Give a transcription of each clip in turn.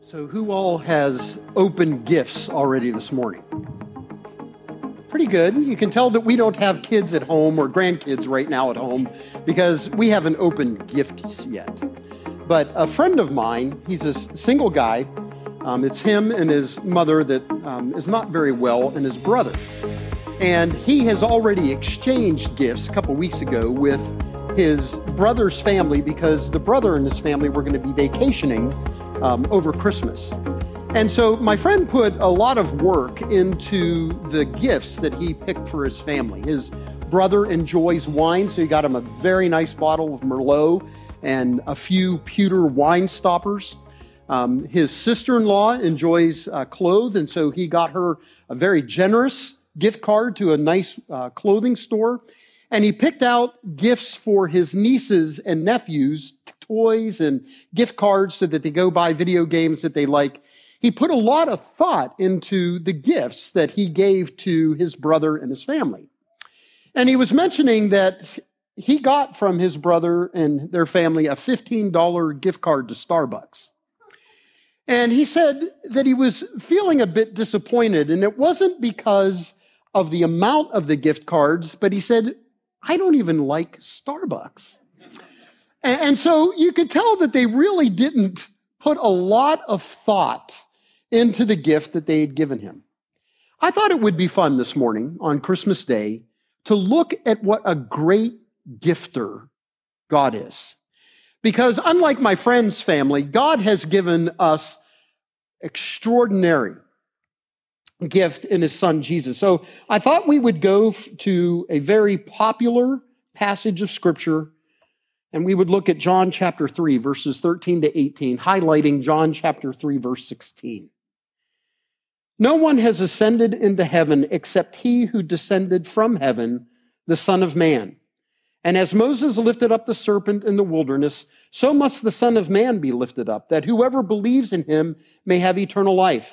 So, who all has opened gifts already this morning? Pretty good. You can tell that we don't have kids at home or grandkids right now at home because we haven't opened gifts yet. But a friend of mine, he's a single guy. Um, it's him and his mother that um, is not very well, and his brother. And he has already exchanged gifts a couple weeks ago with his brother's family because the brother and his family were going to be vacationing um, over Christmas. And so my friend put a lot of work into the gifts that he picked for his family. His brother enjoys wine, so he got him a very nice bottle of Merlot and a few pewter wine stoppers. Um, his sister in law enjoys uh, clothes, and so he got her a very generous gift card to a nice uh, clothing store. And he picked out gifts for his nieces and nephews, toys and gift cards so that they go buy video games that they like. He put a lot of thought into the gifts that he gave to his brother and his family. And he was mentioning that he got from his brother and their family a $15 gift card to Starbucks. And he said that he was feeling a bit disappointed, and it wasn't because of the amount of the gift cards, but he said, I don't even like Starbucks. And, so you could tell that they really didn't put a lot of thought into the gift that they had given him. I thought it would be fun this morning on Christmas Day to look at what a great gifter God is. Because unlike my friend's family, God has given us extraordinary gift in his son Jesus. So I thought we would go to a very popular passage of scripture and we would look at John chapter 3, verses 13 to 18, highlighting John chapter 3, verse 16. No one has ascended into heaven except he who descended from heaven, the Son of Man. And as Moses lifted up the serpent in the wilderness, so must the Son of Man be lifted up, that whoever believes in him may have eternal life.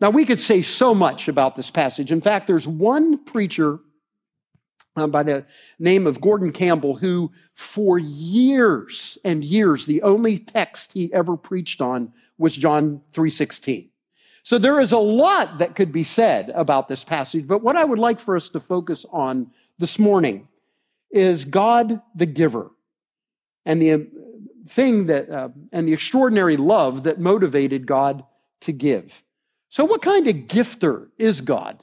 Now, we could say so much about this passage. In fact, there's one preacher uh, by the name of Gordon Campbell, who for years and years, the only text he ever preached on was John 3.16. So there is a lot that could be said about this passage, but what I would like for us to focus on this morning is God the giver and the thing that, uh, and the extraordinary love that motivated God to give. So what kind of gifter is God?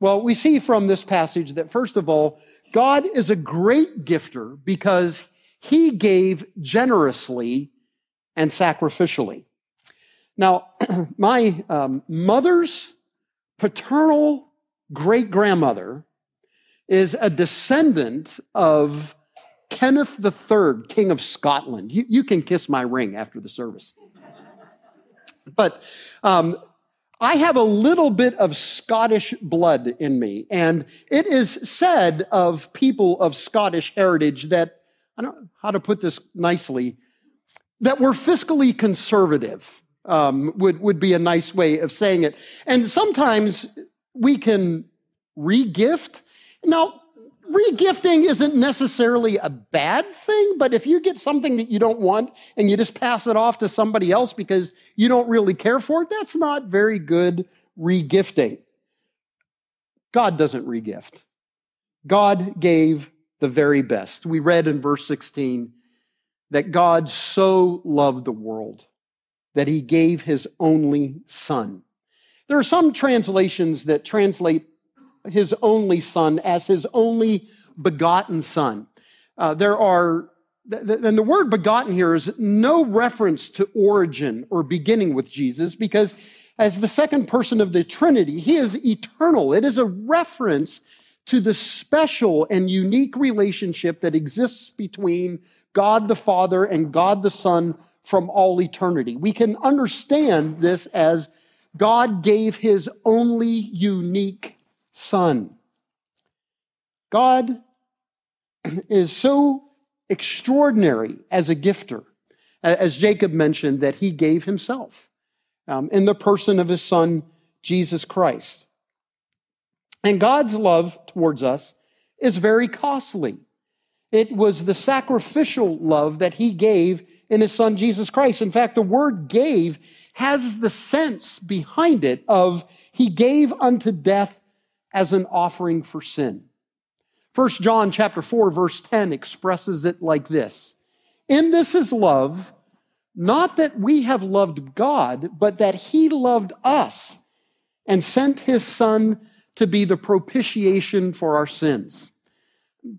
Well, we see from this passage that first of all, God is a great gifter because he gave generously and sacrificially. Now, my um, mother's paternal great grandmother is a descendant of Kenneth III, King of Scotland. You, you can kiss my ring after the service. But um, I have a little bit of Scottish blood in me, and it is said of people of Scottish heritage that, I don't know how to put this nicely, that we're fiscally conservative, um, would, would be a nice way of saying it. And sometimes we can regift. Now, regifting isn't necessarily a bad thing, but if you get something that you don't want and you just pass it off to somebody else because you don't really care for it, that's not very good regifting. God doesn't regift. God gave the very best. We read in verse 16 that God so loved the world that he gave his only son. There are some translations that translate his only son as his only begotten son. Uh, there are, and the word begotten here is no reference to origin or beginning with Jesus because as the second person of the Trinity, he is eternal. It is a reference to the special and unique relationship that exists between God the Father and God the Son from all eternity. We can understand this as God gave his only unique son. God is so extraordinary as a gifter, as Jacob mentioned, that he gave himself um, in the person of his son, Jesus Christ. And God's love towards us is very costly. It was the sacrificial love that he gave in his son Jesus Christ. In fact, the word gave has the sense behind it of he gave unto death as an offering for sin. 1 John chapter 4 verse 10 expresses it like this. In this is love, not that we have loved God, but that he loved us and sent his son to be the propitiation for our sins.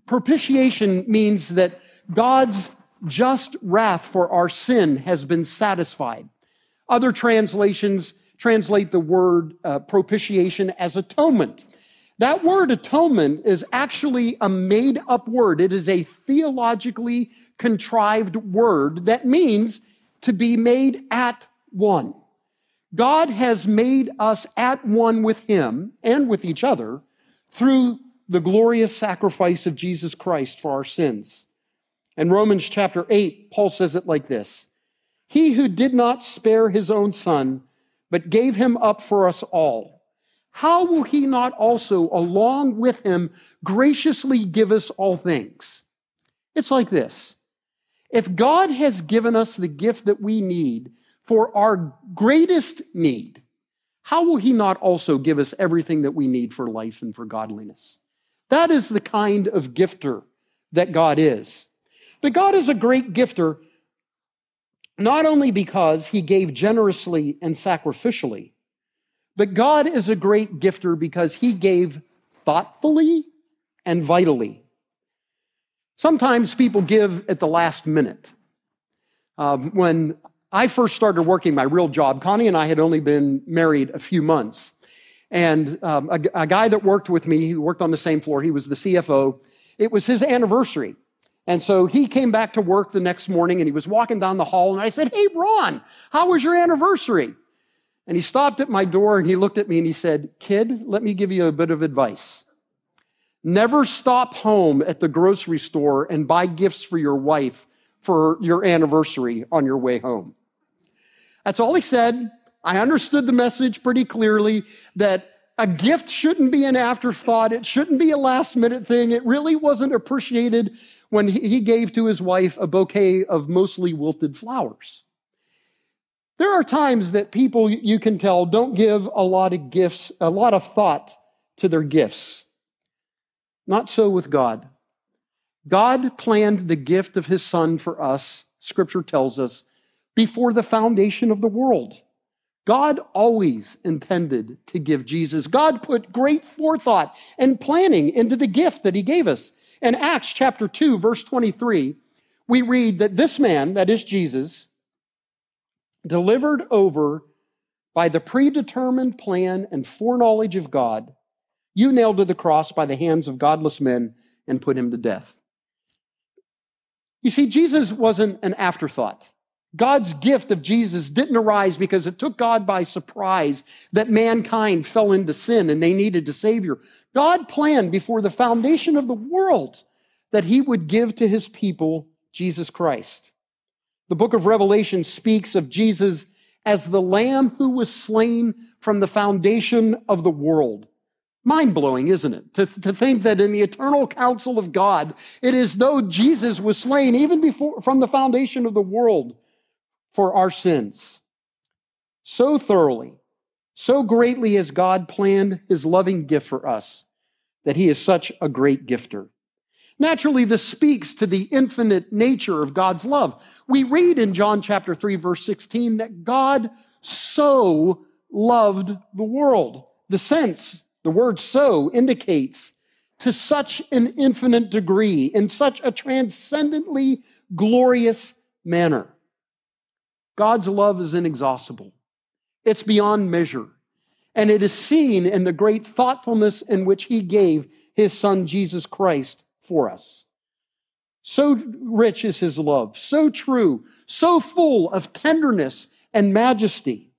Propitiation means that God's just wrath for our sin has been satisfied. Other translations translate the word uh, propitiation as atonement. That word atonement is actually a made up word. It is a theologically contrived word that means to be made at one. God has made us at one with Him and with each other through the glorious sacrifice of Jesus Christ for our sins. In Romans chapter 8, Paul says it like this He who did not spare his own son, but gave him up for us all, how will he not also, along with him, graciously give us all things? It's like this If God has given us the gift that we need for our greatest need, how will he not also give us everything that we need for life and for godliness? That is the kind of gifter that God is. But God is a great gifter not only because he gave generously and sacrificially, but God is a great gifter because he gave thoughtfully and vitally. Sometimes people give at the last minute. Um, when I first started working my real job, Connie and I had only been married a few months. And um, a, a guy that worked with me, who worked on the same floor, he was the CFO, it was his anniversary. And so he came back to work the next morning and he was walking down the hall and I said, Hey, Ron, how was your anniversary? And he stopped at my door and he looked at me and he said, Kid, let me give you a bit of advice. Never stop home at the grocery store and buy gifts for your wife for your anniversary on your way home. That's all he said. I understood the message pretty clearly that a gift shouldn't be an afterthought. It shouldn't be a last minute thing. It really wasn't appreciated when he gave to his wife a bouquet of mostly wilted flowers. There are times that people you can tell don't give a lot of gifts, a lot of thought to their gifts. Not so with God. God planned the gift of his son for us, scripture tells us, before the foundation of the world. God always intended to give Jesus. God put great forethought and planning into the gift that he gave us. In Acts chapter 2, verse 23, we read that this man, that is Jesus, delivered over by the predetermined plan and foreknowledge of God, you nailed to the cross by the hands of godless men and put him to death. You see, Jesus wasn't an afterthought. God's gift of Jesus didn't arise because it took God by surprise that mankind fell into sin and they needed a Savior. God planned before the foundation of the world that He would give to His people Jesus Christ. The book of Revelation speaks of Jesus as the Lamb who was slain from the foundation of the world. Mind blowing, isn't it? To, to think that in the eternal counsel of God, it is though Jesus was slain even before from the foundation of the world for our sins. So thoroughly, so greatly has God planned his loving gift for us that he is such a great gifter. Naturally, this speaks to the infinite nature of God's love. We read in John chapter 3, verse 16, that God so loved the world. The sense, the word so indicates to such an infinite degree, in such a transcendently glorious manner. God's love is inexhaustible. It's beyond measure. And it is seen in the great thoughtfulness in which he gave his son Jesus Christ for us. So rich is his love, so true, so full of tenderness and majesty.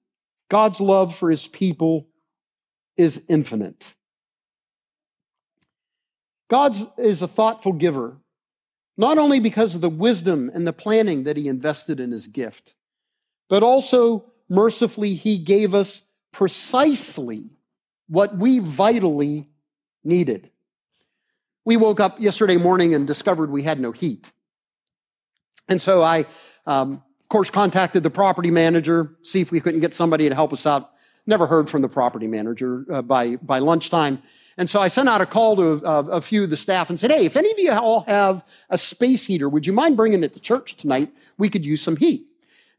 God's love for his people is infinite. God is a thoughtful giver, not only because of the wisdom and the planning that he invested in his gift, but also mercifully, he gave us precisely what we vitally needed. We woke up yesterday morning and discovered we had no heat. And so I, um, of course, contacted the property manager, see if we couldn't get somebody to help us out. Never heard from the property manager uh, by, by lunchtime. And so I sent out a call to a, a, few of the staff and said, hey, if any of you all have a space heater, would you mind bringing it to church tonight? We could use some heat.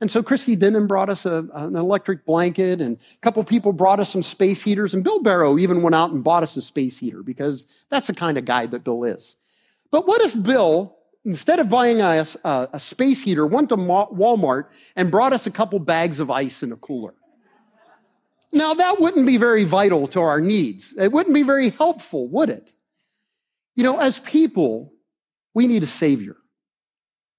And so Christy Denham brought us a, an electric blanket, and a couple people brought us some space heaters, and Bill Barrow even went out and bought us a space heater because that's the kind of guy that Bill is. But what if Bill, instead of buying us a, a space heater, went to Walmart and brought us a couple bags of ice in a cooler? Now, that wouldn't be very vital to our needs. It wouldn't be very helpful, would it? You know, as people, we need a Savior.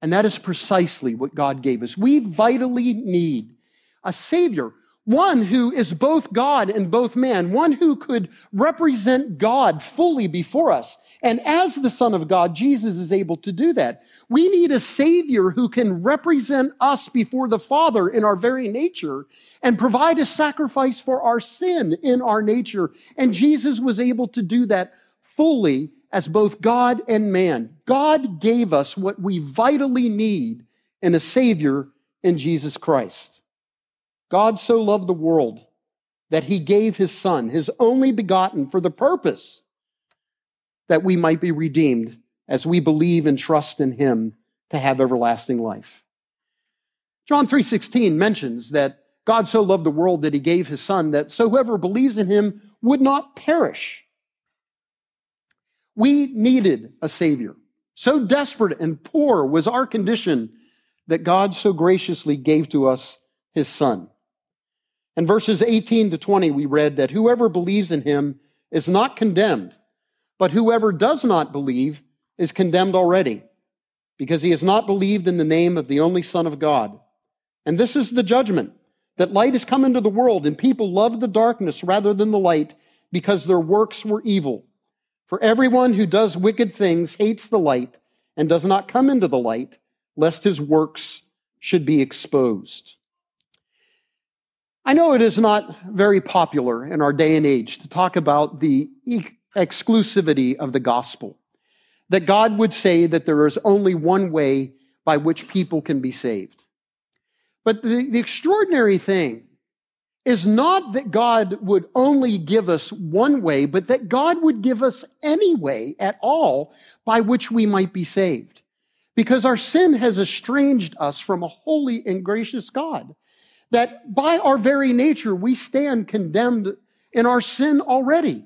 And that is precisely what God gave us. We vitally need a Savior, one who is both God and both man, one who could represent God fully before us. And as the Son of God, Jesus is able to do that. We need a Savior who can represent us before the Father in our very nature and provide a sacrifice for our sin in our nature. And Jesus was able to do that fully as both God and man. God gave us what we vitally need in a Savior in Jesus Christ. God so loved the world that he gave his Son, his only begotten, for the purpose that we might be redeemed as we believe and trust in him to have everlasting life. John 3:16 mentions that God so loved the world that he gave his son that so whoever believes in him would not perish. We needed a savior. So desperate and poor was our condition that God so graciously gave to us his son. In verses 18 to 20 we read that whoever believes in him is not condemned but whoever does not believe is condemned already, because he has not believed in the name of the only Son of God. And this is the judgment that light has come into the world, and people loved the darkness rather than the light, because their works were evil. For everyone who does wicked things hates the light and does not come into the light, lest his works should be exposed. I know it is not very popular in our day and age to talk about the exclusivity of the gospel. That God would say that there is only one way by which people can be saved. But the, the extraordinary thing is not that God would only give us one way, but that God would give us any way at all by which we might be saved. Because our sin has estranged us from a holy and gracious God. That by our very nature, we stand condemned in our sin already.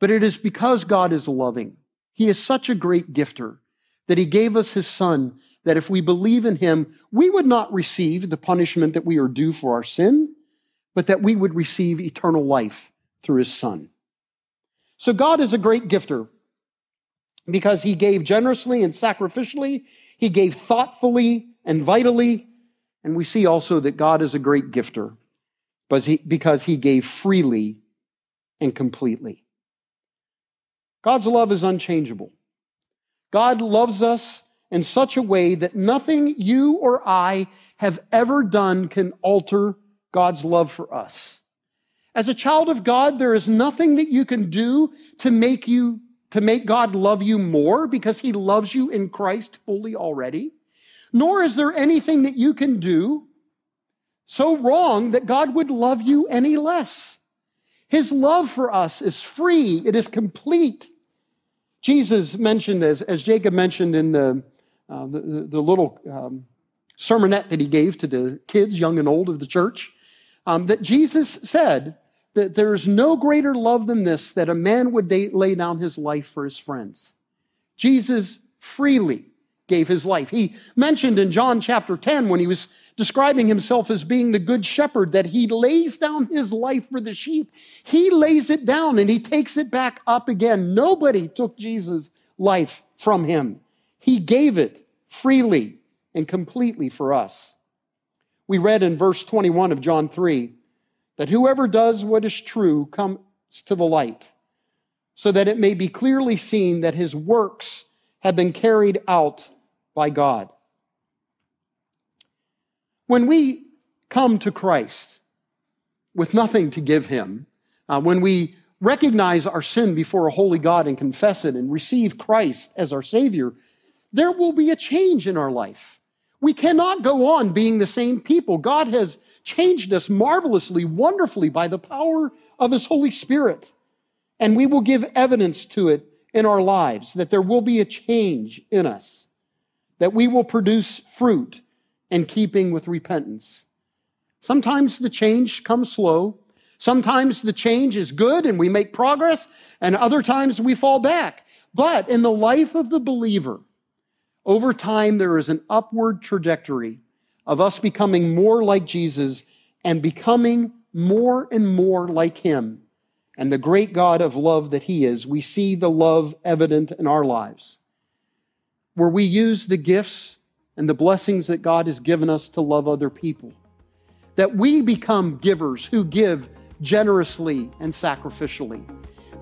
But it is because God is loving. He is such a great gifter that he gave us his son, that if we believe in him, we would not receive the punishment that we are due for our sin, but that we would receive eternal life through his son. So God is a great gifter because he gave generously and sacrificially, he gave thoughtfully and vitally, and we see also that God is a great gifter because he gave freely and completely. God's love is unchangeable. God loves us in such a way that nothing you or I have ever done can alter God's love for us. As a child of God, there is nothing that you can do to make you to make God love you more because he loves you in Christ fully already. Nor is there anything that you can do so wrong that God would love you any less. His love for us is free, it is complete, Jesus mentioned, as, as Jacob mentioned in the, uh, the, the, little um, sermonette that he gave to the kids, young and old of the church, um, that Jesus said that there is no greater love than this, that a man would lay down his life for his friends. Jesus freely gave his life. He mentioned in John chapter 10 when he was describing himself as being the good shepherd that he lays down his life for the sheep. He lays it down and he takes it back up again. Nobody took Jesus' life from him. He gave it freely and completely for us. We read in verse 21 of John 3 that whoever does what is true comes to the light, so that it may be clearly seen that his works have been carried out by God. When we come to Christ with nothing to give him, uh, when we recognize our sin before a holy God and confess it and receive Christ as our Savior, there will be a change in our life. We cannot go on being the same people. God has changed us marvelously, wonderfully by the power of His Holy Spirit. And we will give evidence to it in our lives that there will be a change in us, that we will produce fruit in keeping with repentance. Sometimes the change comes slow. Sometimes the change is good and we make progress, and other times we fall back. But in the life of the believer, over time, there is an upward trajectory of us becoming more like Jesus and becoming more and more like Him and the great God of love that He is. We see the love evident in our lives, where we use the gifts and the blessings that God has given us to love other people. That we become givers who give generously and sacrificially.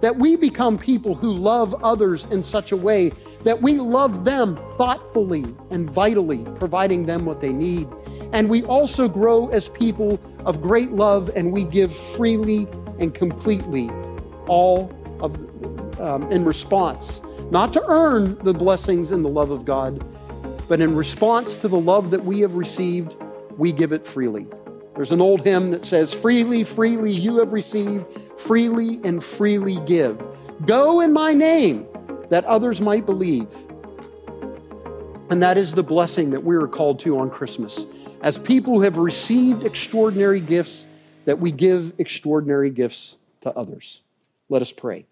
That we become people who love others in such a way that we love them thoughtfully and vitally, providing them what they need. And we also grow as people of great love and we give freely and completely all of, um, in response, not to earn the blessings and the love of God, but in response to the love that we have received, we give it freely. There's an old hymn that says, Freely, freely you have received, freely and freely give. Go in my name that others might believe. And that is the blessing that we are called to on Christmas. As people who have received extraordinary gifts, that we give extraordinary gifts to others. Let us pray.